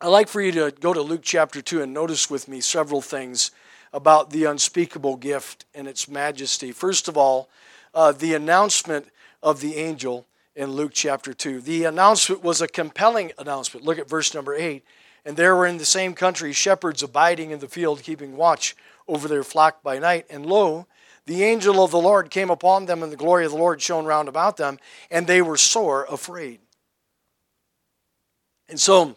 I'd like for you to go to Luke chapter 2 and notice with me several things about the unspeakable gift and its majesty. First of all, uh, the announcement of the angel in Luke chapter 2. The announcement was a compelling announcement. Look at verse number 8. And there were in the same country shepherds abiding in the field, keeping watch over their flock by night. And lo, the angel of the Lord came upon them, and the glory of the Lord shone round about them, and they were sore afraid. And so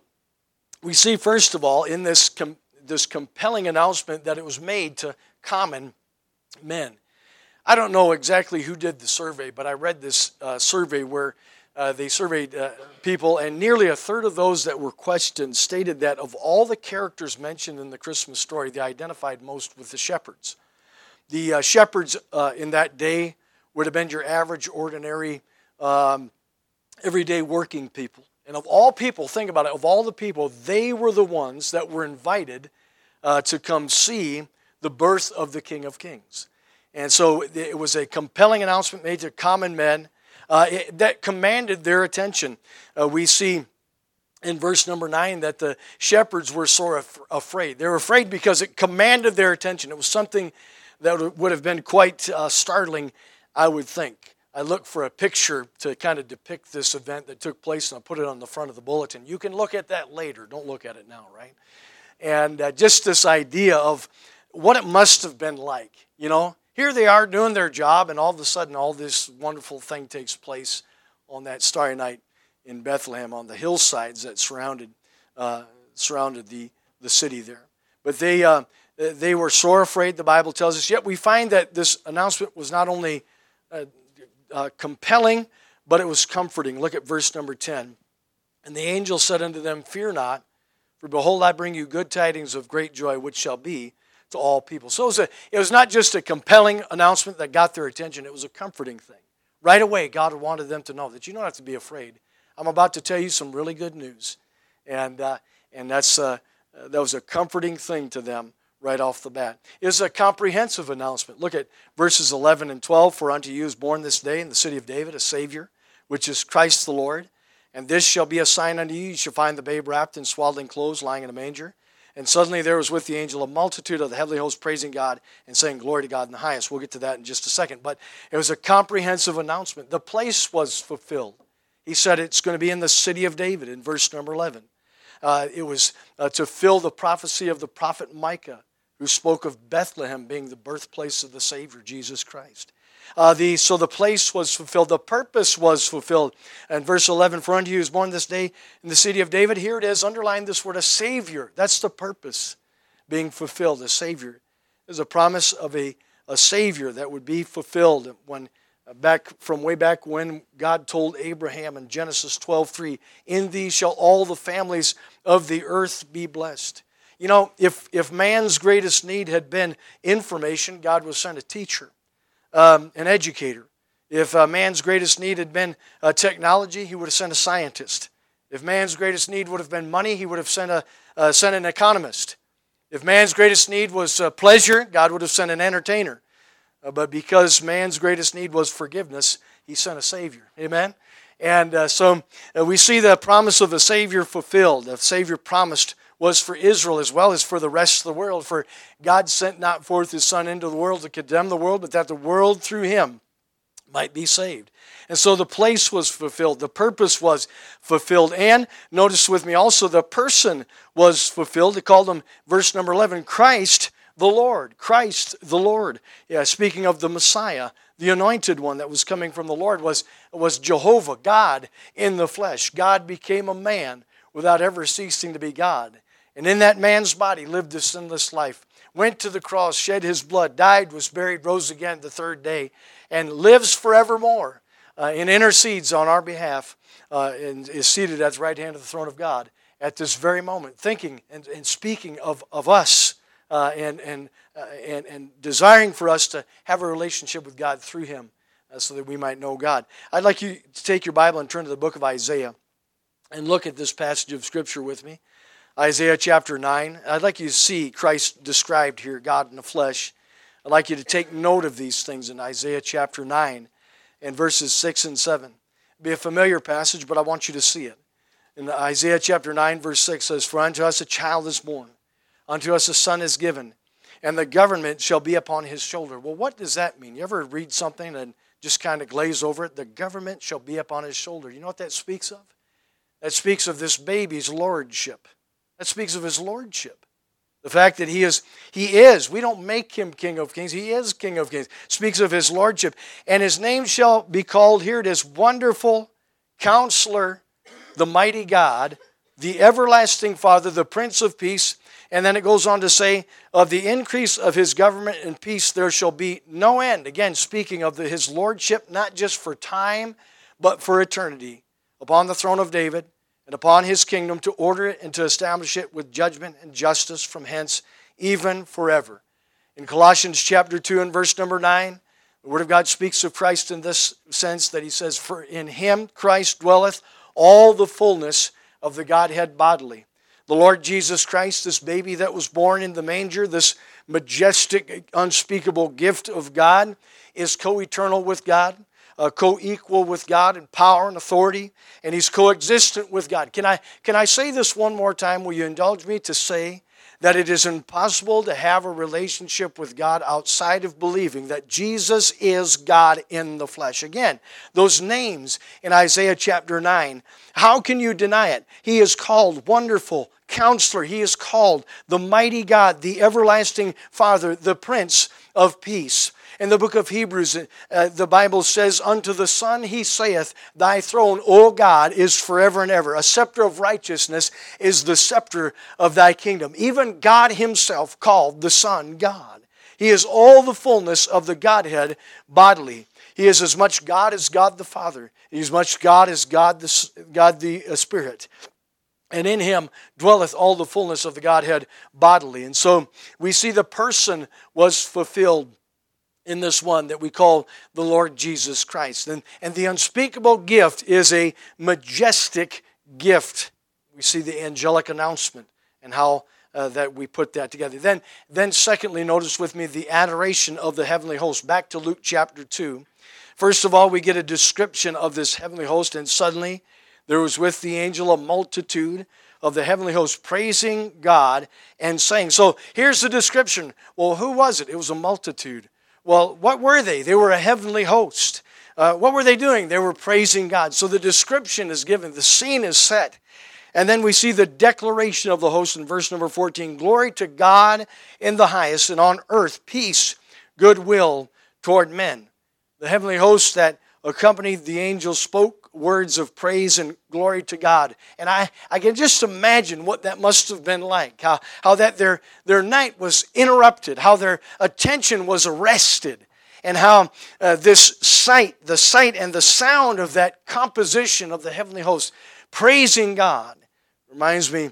we see, first of all, in this, com- this compelling announcement that it was made to common men. I don't know exactly who did the survey, but I read this uh, survey where uh, they surveyed uh, people, and nearly a third of those that were questioned stated that of all the characters mentioned in the Christmas story, they identified most with the shepherds. The uh, shepherds uh, in that day would have been your average, ordinary, um, everyday working people. And of all people, think about it, of all the people, they were the ones that were invited uh, to come see the birth of the King of Kings. And so it was a compelling announcement made to common men uh, it, that commanded their attention. Uh, we see in verse number nine that the shepherds were sore af- afraid. They were afraid because it commanded their attention. It was something that would have been quite uh, startling, I would think. I look for a picture to kind of depict this event that took place, and I put it on the front of the bulletin. You can look at that later. Don't look at it now, right? And uh, just this idea of what it must have been like. You know, here they are doing their job, and all of a sudden, all this wonderful thing takes place on that starry night in Bethlehem on the hillsides that surrounded uh, surrounded the the city there. But they uh, they were sore afraid. The Bible tells us. Yet we find that this announcement was not only uh, uh, compelling, but it was comforting. Look at verse number 10. And the angel said unto them, Fear not, for behold, I bring you good tidings of great joy, which shall be to all people. So it was, a, it was not just a compelling announcement that got their attention, it was a comforting thing. Right away, God wanted them to know that you don't have to be afraid. I'm about to tell you some really good news. And, uh, and that's, uh, that was a comforting thing to them right off the bat. It's a comprehensive announcement. Look at verses 11 and 12. For unto you is born this day in the city of David a Savior, which is Christ the Lord. And this shall be a sign unto you. You shall find the babe wrapped in swaddling clothes, lying in a manger. And suddenly there was with the angel a multitude of the heavenly host praising God and saying, Glory to God in the highest. We'll get to that in just a second. But it was a comprehensive announcement. The place was fulfilled. He said it's going to be in the city of David in verse number 11. Uh, it was uh, to fill the prophecy of the prophet Micah who spoke of Bethlehem being the birthplace of the Savior, Jesus Christ. Uh, the, so the place was fulfilled, the purpose was fulfilled. And verse 11, For unto you is born this day in the city of David. Here it is, underline this word, a Savior. That's the purpose being fulfilled, a Savior. There's a promise of a, a Savior that would be fulfilled when back from way back when God told Abraham in Genesis 12:3, "In thee shall all the families of the earth be blessed." You know, if, if man's greatest need had been information, God would send a teacher, um, an educator. If uh, man's greatest need had been uh, technology, he would have sent a scientist. If man's greatest need would have been money, he would have sent, a, uh, sent an economist. If man's greatest need was uh, pleasure, God would have sent an entertainer. Uh, but because man's greatest need was forgiveness, he sent a Savior. Amen? And uh, so we see the promise of a Savior fulfilled. A Savior promised was for Israel as well as for the rest of the world. For God sent not forth his Son into the world to condemn the world, but that the world through him might be saved. And so the place was fulfilled, the purpose was fulfilled. And notice with me also, the person was fulfilled. They called him, verse number 11, Christ the Lord. Christ the Lord. Yeah, speaking of the Messiah, the anointed one that was coming from the Lord was, was Jehovah, God in the flesh. God became a man without ever ceasing to be God and in that man's body lived a sinless life, went to the cross, shed his blood, died, was buried, rose again the third day, and lives forevermore uh, and intercedes on our behalf uh, and is seated at the right hand of the throne of God at this very moment, thinking and, and speaking of, of us uh, and, and, uh, and, and desiring for us to have a relationship with God through him uh, so that we might know God. I'd like you to take your Bible and turn to the book of Isaiah and look at this passage of Scripture with me. Isaiah chapter 9. I'd like you to see Christ described here, God in the flesh. I'd like you to take note of these things in Isaiah chapter 9 and verses 6 and 7. It'll be a familiar passage, but I want you to see it. In Isaiah chapter 9, verse 6 says, For unto us a child is born, unto us a son is given, and the government shall be upon his shoulder. Well, what does that mean? You ever read something and just kind of glaze over it? The government shall be upon his shoulder. You know what that speaks of? That speaks of this baby's lordship. That speaks of his lordship. The fact that he is, he is, we don't make him King of Kings, he is King of Kings. Speaks of his lordship. And his name shall be called, here it is, Wonderful Counselor, the Mighty God, the Everlasting Father, the Prince of Peace. And then it goes on to say, Of the increase of his government and peace there shall be no end. Again, speaking of the, his lordship, not just for time, but for eternity, upon the throne of David and upon his kingdom to order it and to establish it with judgment and justice from hence even forever. In Colossians chapter 2 and verse number 9, the Word of God speaks of Christ in this sense that he says, For in him Christ dwelleth all the fullness of the Godhead bodily. The Lord Jesus Christ, this baby that was born in the manger, this majestic, unspeakable gift of God, is co eternal with God uh, co-equal with God in power and authority, and he's coexistent with God. Can I, can I say this one more time? Will you indulge me to say that it is impossible to have a relationship with God outside of believing that Jesus is God in the flesh. Again, those names in Isaiah chapter 9, how can you deny it? He is called Wonderful Counselor. He is called the Mighty God, the Everlasting Father, the Prince of Peace. In the book of Hebrews, uh, the Bible says, Unto the Son he saith, Thy throne, O God, is forever and ever. A scepter of righteousness is the scepter of thy kingdom. Even God himself called the Son God. He is all the fullness of the Godhead bodily. He is as much God as God the Father. He is much God as God the, God the uh, Spirit. And in him dwelleth all the fullness of the Godhead bodily. And so we see the person was fulfilled in this one that we call the Lord Jesus Christ. And, and the unspeakable gift is a majestic gift. We see the angelic announcement and how uh, that we put that together. Then, then, secondly, notice with me the adoration of the heavenly host. Back to Luke chapter 2. First of all, we get a description of this heavenly host, and suddenly there was with the angel a multitude of the heavenly host praising God and saying, So here's the description. Well, who was it? It was a multitude well, what were they? They were a heavenly host. Uh, what were they doing? They were praising God. So the description is given, the scene is set. And then we see the declaration of the host in verse number 14 Glory to God in the highest, and on earth peace, goodwill toward men. The heavenly host that accompanied the angels spoke words of praise and glory to God. And I, I can just imagine what that must have been like. How, how that their, their night was interrupted, how their attention was arrested, and how uh, this sight, the sight and the sound of that composition of the heavenly host praising God reminds me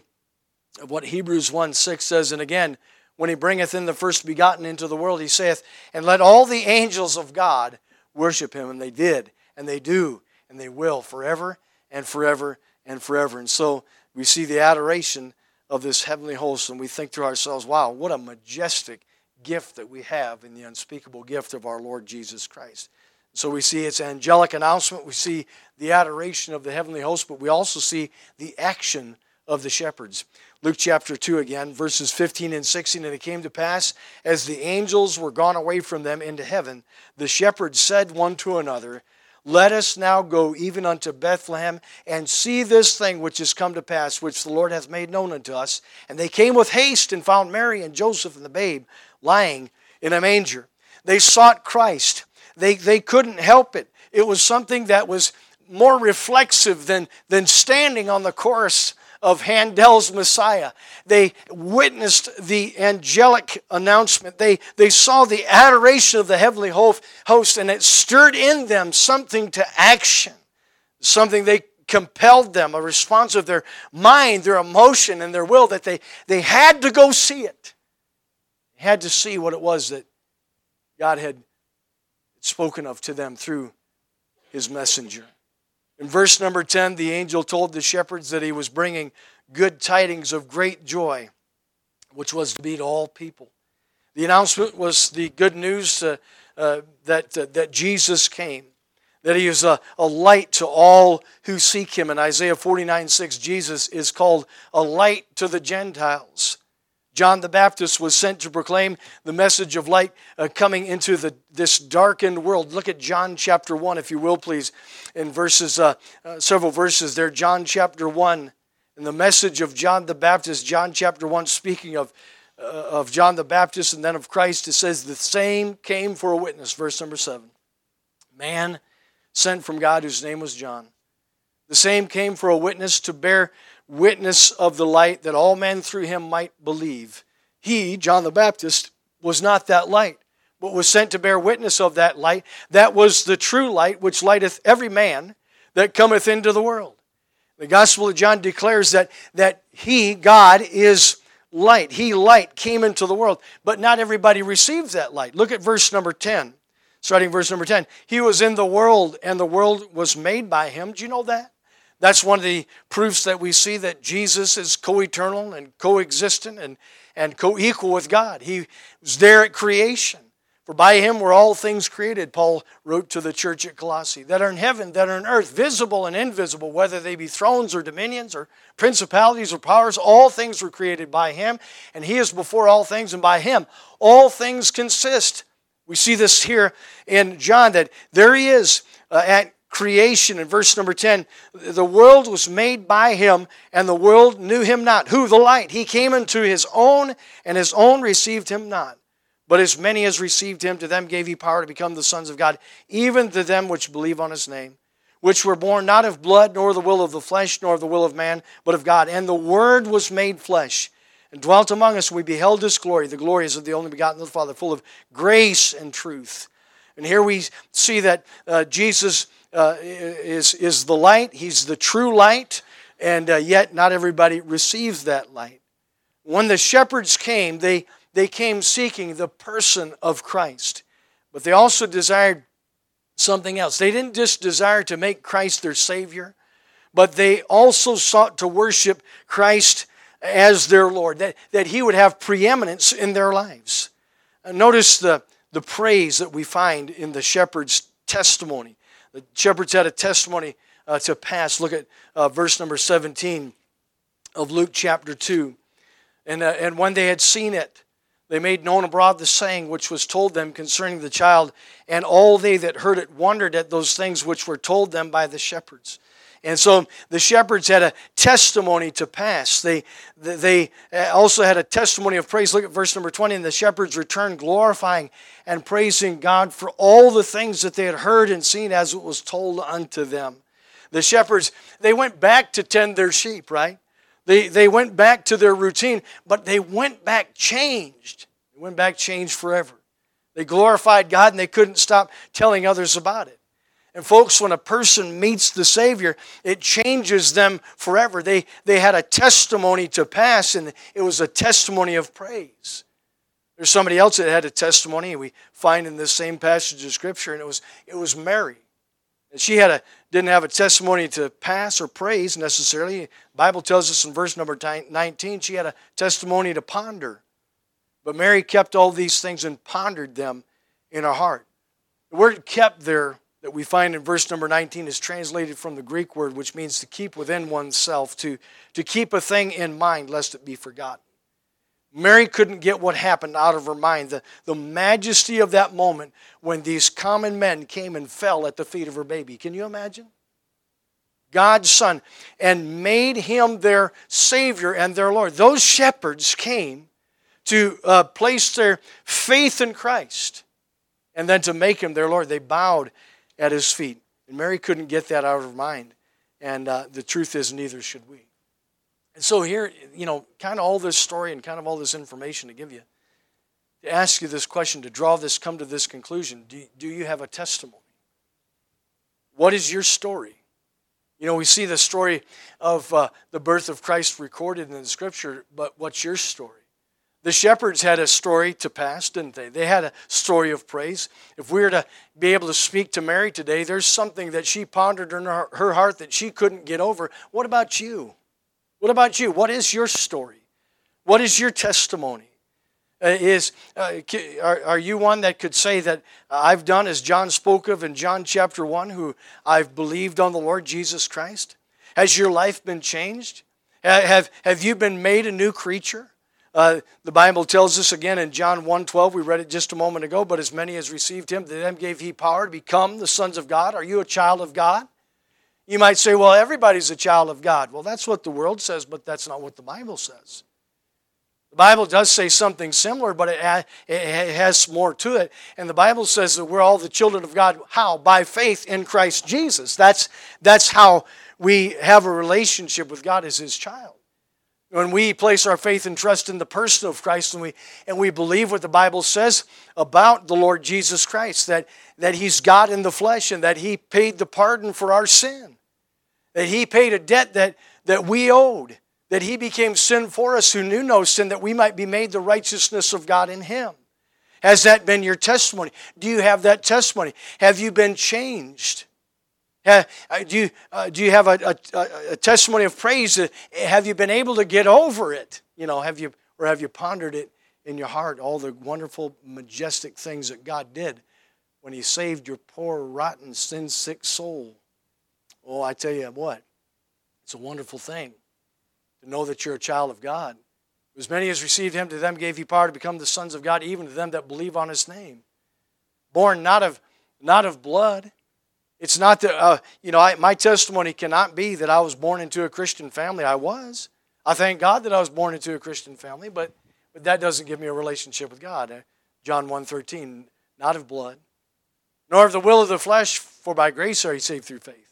of what Hebrews 1 6 says. And again, when he bringeth in the first begotten into the world, he saith, And let all the angels of God worship him. And they did, and they do, and they will forever and forever and forever. And so we see the adoration of this heavenly host, and we think to ourselves, wow, what a majestic gift that we have in the unspeakable gift of our Lord Jesus Christ. So we see its angelic announcement, we see the adoration of the heavenly host, but we also see the action of the shepherds. Luke chapter 2 again, verses 15 and 16. And it came to pass, as the angels were gone away from them into heaven, the shepherds said one to another, Let us now go even unto Bethlehem and see this thing which is come to pass, which the Lord hath made known unto us. And they came with haste and found Mary and Joseph and the babe lying in a manger. They sought Christ. They, they couldn't help it. It was something that was more reflexive than, than standing on the chorus of Handel's Messiah. They witnessed the angelic announcement. They, they saw the adoration of the heavenly host, and it stirred in them something to action, something they compelled them, a response of their mind, their emotion, and their will that they, they had to go see it. They had to see what it was that God had spoken of to them through his messenger. In verse number 10, the angel told the shepherds that he was bringing good tidings of great joy, which was to be to all people. The announcement was the good news uh, uh, that, uh, that Jesus came, that he is a, a light to all who seek him. In Isaiah 49 6, Jesus is called a light to the Gentiles. John the Baptist was sent to proclaim the message of light uh, coming into the, this darkened world. Look at John chapter 1, if you will, please, in verses, uh, uh, several verses there. John chapter 1, and the message of John the Baptist, John chapter 1, speaking of, uh, of John the Baptist and then of Christ, it says, The same came for a witness, verse number 7. Man sent from God whose name was John. The same came for a witness to bear witness of the light that all men through him might believe. He, John the Baptist, was not that light, but was sent to bear witness of that light. That was the true light which lighteth every man that cometh into the world. The Gospel of John declares that, that He, God, is light. He, light, came into the world, but not everybody receives that light. Look at verse number 10, starting verse number 10. He was in the world, and the world was made by Him. Do you know that? That's one of the proofs that we see that Jesus is co eternal and coexistent and, and co equal with God. He was there at creation. For by him were all things created, Paul wrote to the church at Colossae, that are in heaven, that are in earth, visible and invisible, whether they be thrones or dominions or principalities or powers, all things were created by him, and he is before all things, and by him all things consist. We see this here in John that there he is uh, at creation in verse number 10 the world was made by him and the world knew him not who the light he came into his own and his own received him not but as many as received him, to them gave he power to become the sons of God, even to them which believe on his name, which were born not of blood, nor the will of the flesh, nor of the will of man, but of God. And the Word was made flesh and dwelt among us, we beheld his glory. The glory is of the only begotten of the Father, full of grace and truth. And here we see that uh, Jesus uh, is, is the light, he's the true light, and uh, yet not everybody receives that light. When the shepherds came, they they came seeking the person of Christ. But they also desired something else. They didn't just desire to make Christ their Savior, but they also sought to worship Christ as their Lord, that, that He would have preeminence in their lives. And notice the, the praise that we find in the shepherd's testimony. The shepherds had a testimony uh, to pass. Look at uh, verse number 17 of Luke chapter 2. And, uh, and when they had seen it, they made known abroad the saying which was told them concerning the child, and all they that heard it wondered at those things which were told them by the shepherds. And so the shepherds had a testimony to pass. They, they uh, also had a testimony of praise. Look at verse number 20. And the shepherds returned, glorifying and praising God for all the things that they had heard and seen as it was told unto them. The shepherds, they went back to tend their sheep, right? They, they went back to their routine, but they went back changed. They went back changed forever. They glorified God and they couldn't stop telling others about it. And folks, when a person meets the Savior, it changes them forever. They, they had a testimony to pass, and it was a testimony of praise. There's somebody else that had a testimony we find in this same passage of Scripture, and it was, it was Mary. And she had a, didn't have a testimony to pass or praise necessarily. The Bible tells us in verse number 19 she had a testimony to ponder. But Mary kept all these things and pondered them in her heart. The word kept there that we find in verse number 19 is translated from the Greek word, which means to keep within oneself, to, to keep a thing in mind lest it be forgotten. Mary couldn't get what happened out of her mind. The, the majesty of that moment when these common men came and fell at the feet of her baby. Can you imagine? God's Son, and made him their Savior and their Lord. Those shepherds came to uh, place their faith in Christ and then to make him their Lord. They bowed at his feet. And Mary couldn't get that out of her mind. And uh, the truth is, neither should we. And so, here, you know, kind of all this story and kind of all this information to give you, to ask you this question, to draw this, come to this conclusion do, do you have a testimony? What is your story? You know, we see the story of uh, the birth of Christ recorded in the scripture, but what's your story? The shepherds had a story to pass, didn't they? They had a story of praise. If we were to be able to speak to Mary today, there's something that she pondered in her, heart that she couldn't get over. What about you? What about you? What is your story? What is your testimony? Uh, is uh, are, are you one that could say that I've done as John spoke of in John chapter 1 who I've believed on the Lord Jesus Christ? Has your life been changed? Have, have you been made a new creature? Uh, the Bible tells us again in John 1.12, we read it just a moment ago, but as many as received him, to them gave he power to become the sons of God. Are you a child of God? You might say, well, everybody's a child of God. Well, that's what the world says, but that's not what the Bible says. The Bible does say something similar, but it, it has more to it. And the Bible says that we're all the children of God. How? By faith in Christ Jesus. That's, that's how we have a relationship with God as His child. When we place our faith and trust in the person of Christ and we, and we believe what the Bible says about the Lord Jesus Christ, that, that He's God in the flesh and that He paid the pardon for our sin, that He paid a debt that, that we owed that he became sin for us who knew no sin, that we might be made the righteousness of God in him. Has that been your testimony? Do you have that testimony? Have you been changed? Uh, do, you, uh, do you have a, a, a, testimony of praise? Have you been able to get over it? You know, have you, or have you pondered it in your heart, all the wonderful, majestic things that God did when He saved your poor, rotten, sin sick soul? Oh, I tell you what, it's a wonderful thing to know that you're a child of God. As many as received him, to them gave he power to become the sons of God, even to them that believe on his name. Born not of, not of blood. It's not that, uh, you know, I, my testimony cannot be that I was born into a Christian family. I was. I thank God that I was born into a Christian family, but, but that doesn't give me a relationship with God. Uh, John 1.13, not of blood, nor of the will of the flesh, for by grace are you saved through faith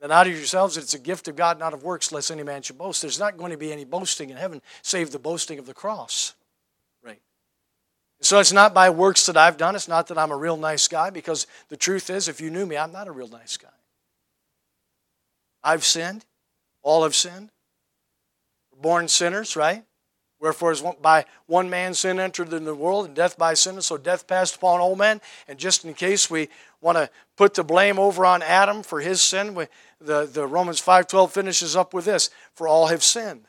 that out of yourselves it's a gift of God, not of works, lest any man should boast. There's not going to be any boasting in heaven save the boasting of the cross. So it's not by works that I've done. It's not that I'm a real nice guy, because the truth is, if you knew me, I'm not a real nice guy. I've sinned. All have sinned. We're born sinners, right? Wherefore, as by one man sin entered in the world, and death by sin, and so death passed upon all men. And just in case we want to put the blame over on Adam for his sin, we, the, the Romans 5.12 finishes up with this, for all have sinned.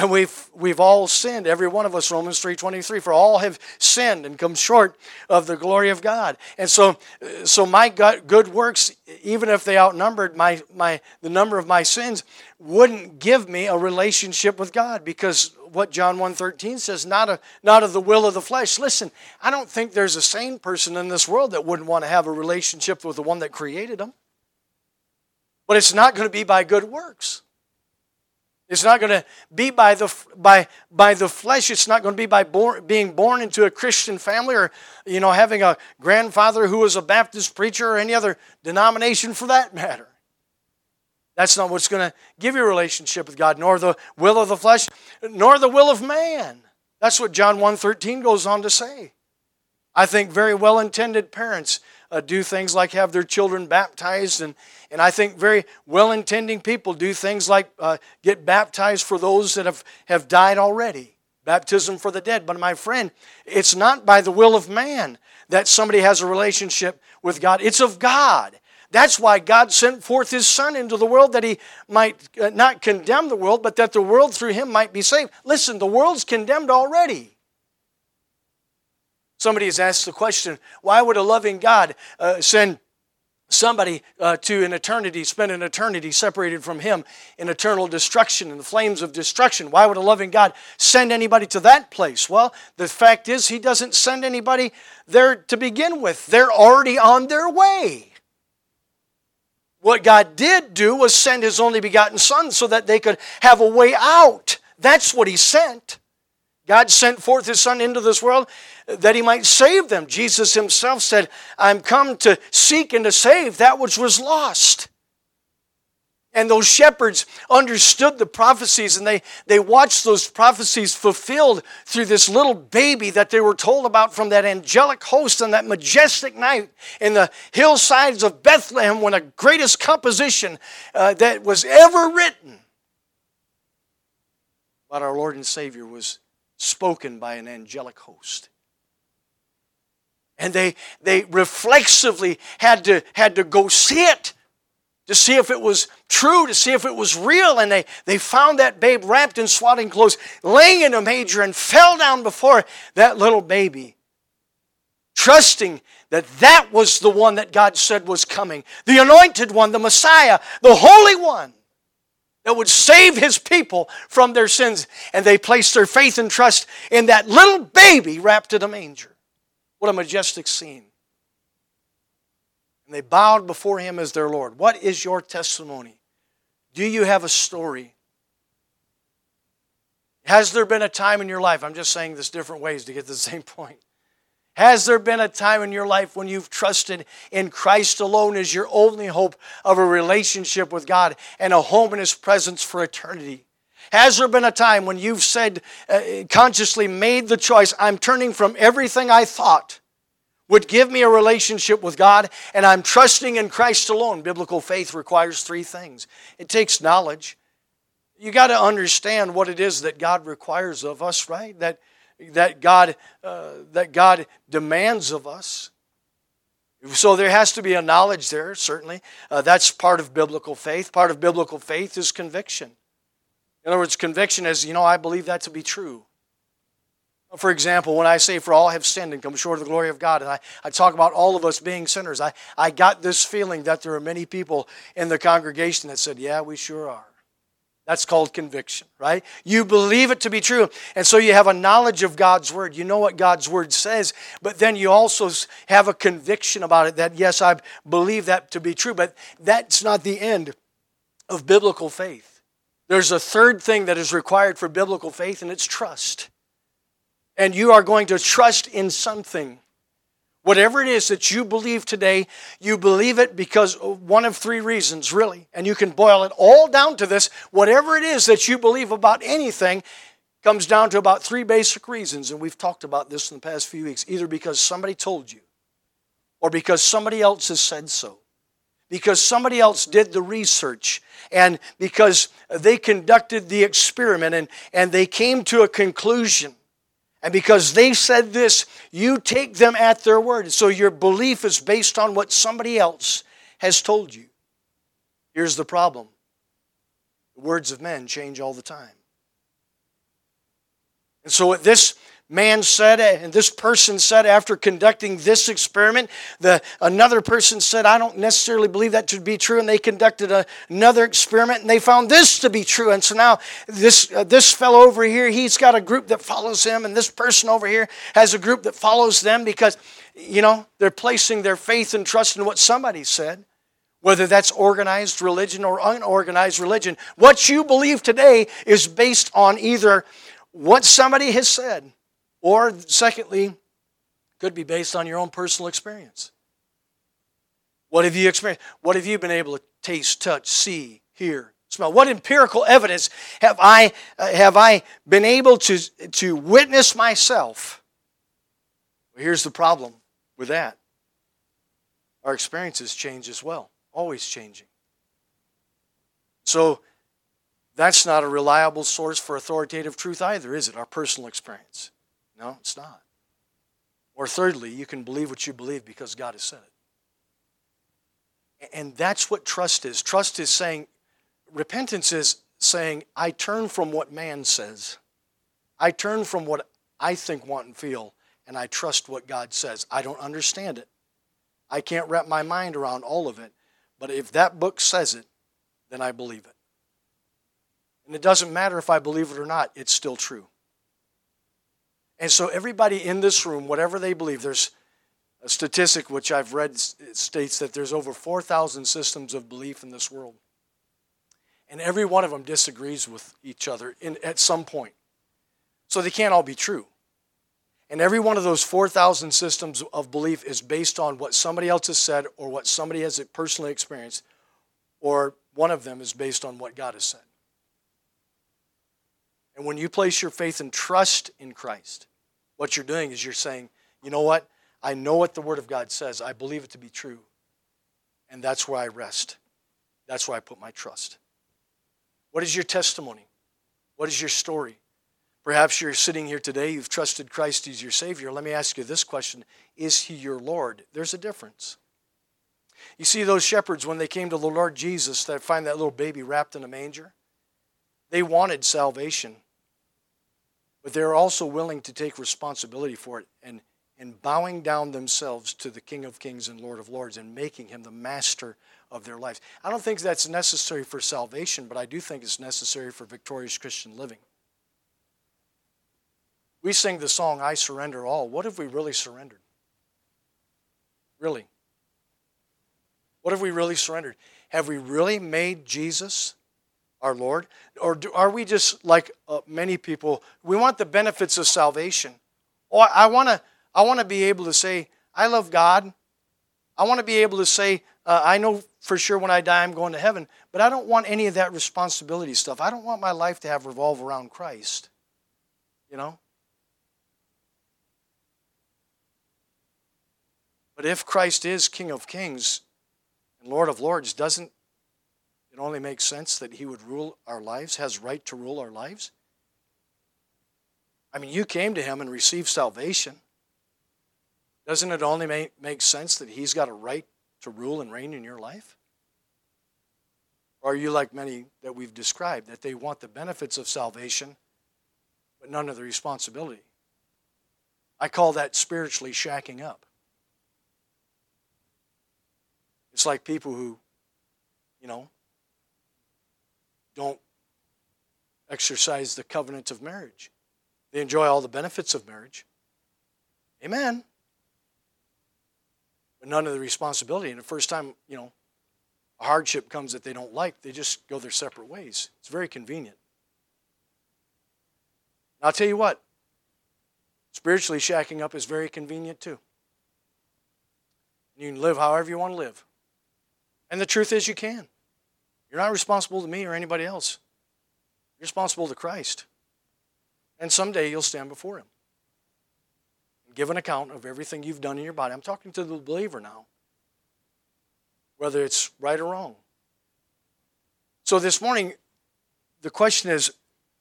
And we've, we've all sinned, every one of us, Romans 3.23, for all have sinned and come short of the glory of God. And so, so my good works, even if they outnumbered my, my, the number of my sins, wouldn't give me a relationship with God because what John 1.13 says, not, a, not of the will of the flesh. Listen, I don't think there's a sane person in this world that wouldn't want to have a relationship with the one that created them. But it's not going to be by good works. It's not going to be by the, by, by the flesh. It's not going to be by being born into a Christian family or you know, having a grandfather who was a Baptist preacher or any other denomination for that matter. That's not what's going to give you a relationship with God, nor the will of the flesh, nor the will of man. That's what John 1.13 goes on to say. I think very well-intended parents uh, do things like have their children baptized, and, and I think very well-intending people do things like uh, get baptized for those that have, have died already. Baptism for the dead. But my friend, it's not by the will of man that somebody has a relationship with God. It's of God. That's why God sent forth His Son into the world that He might uh, not condemn the world, but that the world through Him might be saved. Listen, the world's condemned already. Somebody has asked the question why would a loving God uh, send somebody uh, to an eternity, spend an eternity separated from Him in eternal destruction, in the flames of destruction. Why would a loving God send anybody to that place? Well, the fact is, He doesn't send anybody there to begin with, they're already on their way. What God did do was send His only begotten Son so that they could have a way out. That's what He sent. God sent forth His Son into this world that He might save them. Jesus Himself said, I'm come to seek and to save that which was lost. And those shepherds understood the prophecies and they, they watched those prophecies fulfilled through this little baby that they were told about from that angelic host on that majestic night in the hillsides of Bethlehem when the greatest composition uh, that was ever written about our Lord and Savior was spoken by an angelic host. And they, they reflexively had to, had to go see it to see if it was true, to see if it was real. And they, they found that babe wrapped in swaddling clothes, laying in a manger, and fell down before that little baby, trusting that that was the one that God said was coming the anointed one, the Messiah, the Holy One that would save his people from their sins. And they placed their faith and trust in that little baby wrapped in a manger. What a majestic scene and they bowed before him as their Lord. What is your testimony? Do you have a story? Has there been a time in your life, I'm just saying this different ways to get to the same point. Has there been a time in your life when you've trusted in Christ alone as your only hope of a relationship with God and a home in His presence for eternity? Has there been a time when you've said, uh, consciously made the choice, I'm turning from everything I thought would give me a relationship with God, and I'm trusting in Christ alone. Biblical faith requires three things it takes knowledge. You got to understand what it is that God requires of us, right? That, that, God, uh, that God demands of us. So there has to be a knowledge there, certainly. Uh, that's part of biblical faith. Part of biblical faith is conviction. In other words, conviction is, you know, I believe that to be true. For example, when I say, For all have sinned and come short of the glory of God, and I, I talk about all of us being sinners, I, I got this feeling that there are many people in the congregation that said, Yeah, we sure are. That's called conviction, right? You believe it to be true. And so you have a knowledge of God's word. You know what God's word says, but then you also have a conviction about it that, yes, I believe that to be true. But that's not the end of biblical faith. There's a third thing that is required for biblical faith, and it's trust and you are going to trust in something. Whatever it is that you believe today, you believe it because one of three reasons, really. And you can boil it all down to this. Whatever it is that you believe about anything comes down to about three basic reasons. And we've talked about this in the past few weeks. Either because somebody told you, or because somebody else has said so, because somebody else did the research, and because they conducted the experiment and, and they came to a conclusion. And because they said this, you take them at their word. So your belief is based on what somebody else has told you. Here's the problem the words of men change all the time. And so, what this man said and this person said after conducting this experiment. The another person said i don't necessarily believe that to be true and they conducted a, another experiment and they found this to be true. And so now this uh, this fellow over here he's got a group that follows him and this person over here has a group that follows them because you know they're placing their faith and trust in what somebody said whether that's organized religion or unorganized religion. What you believe today is based on either what somebody has said or, secondly, could be based on your own personal experience. What have you experienced? What have you been able to taste, touch, see, hear, smell? What empirical evidence have I, uh, have I been able to, to witness myself? Well, here's the problem with that our experiences change as well, always changing. So, that's not a reliable source for authoritative truth either, is it? Our personal experience. No, it's not. Or thirdly, you can believe what you believe because God has said it. And that's what trust is. Trust is saying, repentance is saying, I turn from what man says. I turn from what I think, want, and feel, and I trust what God says. I don't understand it. I can't wrap my mind around all of it. But if that book says it, then I believe it. And it doesn't matter if I believe it or not, it's still true. And so, everybody in this room, whatever they believe, there's a statistic which I've read states that there's over 4,000 systems of belief in this world. And every one of them disagrees with each other in, at some point. So they can't all be true. And every one of those 4,000 systems of belief is based on what somebody else has said or what somebody has personally experienced, or one of them is based on what God has said. And when you place your faith and trust in Christ, what you're doing is you're saying, you know what? I know what the Word of God says. I believe it to be true. And that's where I rest. That's where I put my trust. What is your testimony? What is your story? Perhaps you're sitting here today, you've trusted Christ as your Savior. Let me ask you this question Is He your Lord? There's a difference. You see, those shepherds, when they came to the Lord Jesus, that find that little baby wrapped in a manger, they wanted salvation. But they're also willing to take responsibility for it and, and bowing down themselves to the King of Kings and Lord of Lords and making him the master of their lives. I don't think that's necessary for salvation, but I do think it's necessary for victorious Christian living. We sing the song, I Surrender All. What have we really surrendered? Really? What have we really surrendered? Have we really made Jesus our Lord? Or do, are we just like uh, many people? We want the benefits of salvation. Oh, I want to I want to be able to say, I love God. I want to be able to say, uh, I know for sure when I die I'm going to heaven, but I don't want any of that responsibility stuff. I don't want my life to have revolve around Christ. You know? But if Christ is King of Kings and Lord of Lords, doesn't it only make sense that he would rule our lives, has right to rule our lives? I mean, you came to him and received salvation. Doesn't it only make, make sense that he's got a right to rule and reign in your life? Or are you like many that we've described, that they want the benefits of salvation, but none of the responsibility? I call that spiritually shacking up. It's like people who, you know, don't exercise the covenant of marriage. They enjoy all the benefits of marriage. Amen. But none of the responsibility. And the first time, you know, a hardship comes that they don't like, they just go their separate ways. It's very convenient. I'll tell you what, spiritually shacking up is very convenient too. You can live however you want to live. And the truth is, you can. You're not responsible to me or anybody else. You're responsible to Christ. And someday you'll stand before Him and give an account of everything you've done in your body. I'm talking to the believer now, whether it's right or wrong. So this morning, the question is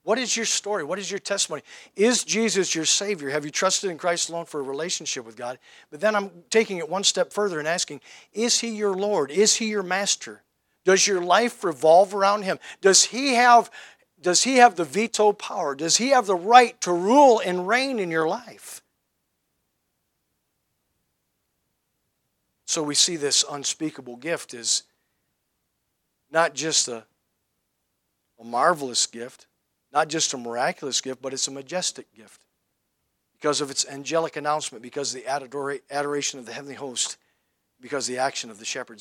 what is your story? What is your testimony? Is Jesus your Savior? Have you trusted in Christ alone for a relationship with God? But then I'm taking it one step further and asking Is He your Lord? Is He your Master? Does your life revolve around Him? Does He have, does he have the veto power? Does He have the right to rule and reign in your life? So we see this unspeakable gift is not just a, a marvelous gift not just a miraculous gift, but it's a majestic gift because of its angelic announcement, because of the adoration of the heavenly host, because of the action of the shepherds.